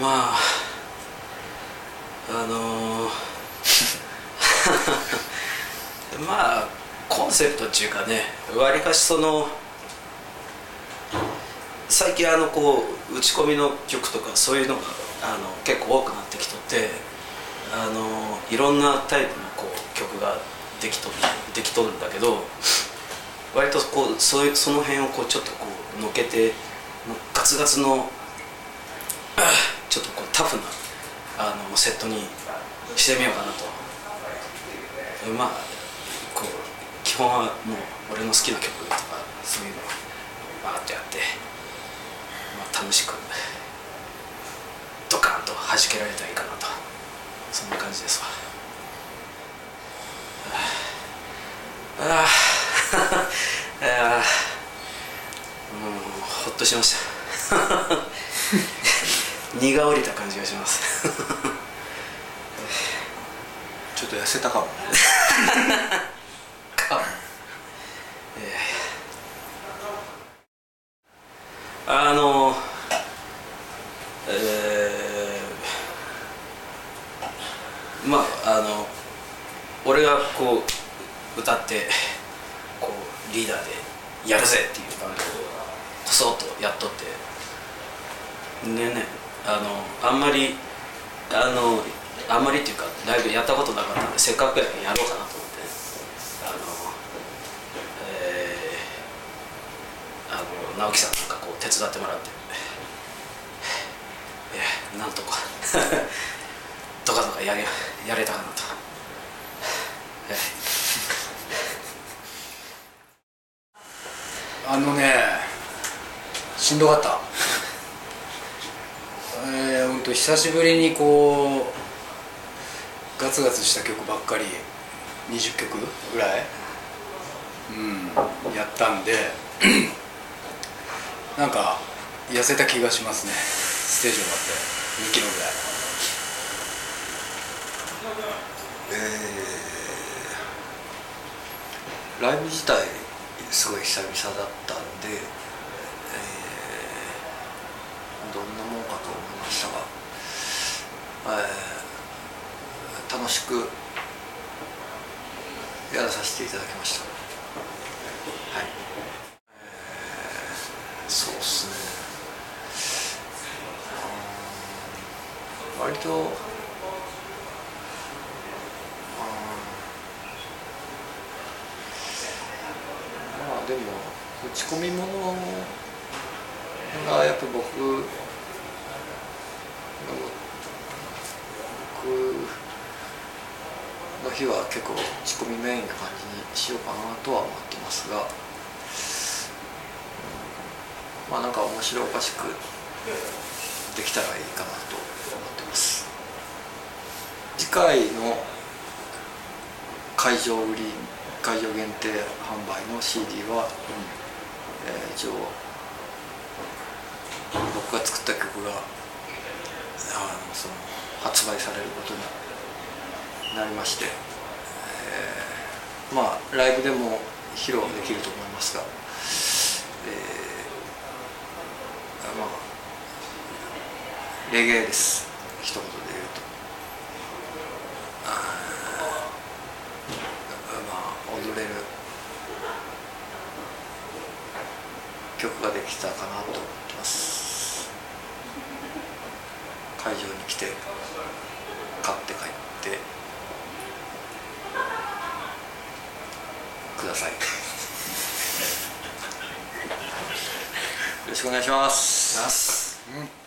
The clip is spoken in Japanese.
まああのー まあコンセプトっていうかねわりかしその最近あのこう打ち込みの曲とかそういうのがあの結構多くなってきとってあのいろんなタイプのこう曲ができとできとるんだけど割とこうそういうその辺をこうちょっとこうのけてガツガツのちょっとこうタフなあのセットにしてみようかなとまあこう基本はもう俺の好きな曲とかそういうのをバーッとやって、まあ、楽しくドカンと弾けられたらいいかなとそんな感じですわああああもうほっとしました荷が下りた感じがします。ちょっと痩せたかもね。かえー。あのえーまああの俺がこう歌ってこうリーダーでやるぜっていうバンドをこそっとやっとって。ねねあのあんまりあのあんまりっていうかライブやったことなかったんでせっかくややろうかなと思ってあのえー、あの直樹さんなんかこう手伝ってもらってえーなんとか どかどかやれやれたかなと、えあのねしんどかった。えー、ほんと久しぶりにこうガツガツした曲ばっかり20曲ぐらいうんやったんで なんか痩せた気がしますね。ステージ終わって2キロぐらい。えーライブ自体すごい久々だったんで、えーどんなもんかと思いましたが、えー楽しくやらさせていただきました。はい、えーそうっすね。割とまあでも打ち込み物がやっぱ僕僕の日は結構打ち込みメインな感じにしようかなとは思ってますが、まあなんか面白おかしくできたらいいかなと思ってます。次回の会場売り会場限定販売の CD は、えー一応僕が作った曲があのその発売されることになりまして、えーまあライブでも披露できると思いますが、えーまあレゲエです。一言で言うと。あまあ踊れる曲ができたかなと思ってます会場に来て買って帰ってください。よろしくお願いします。うん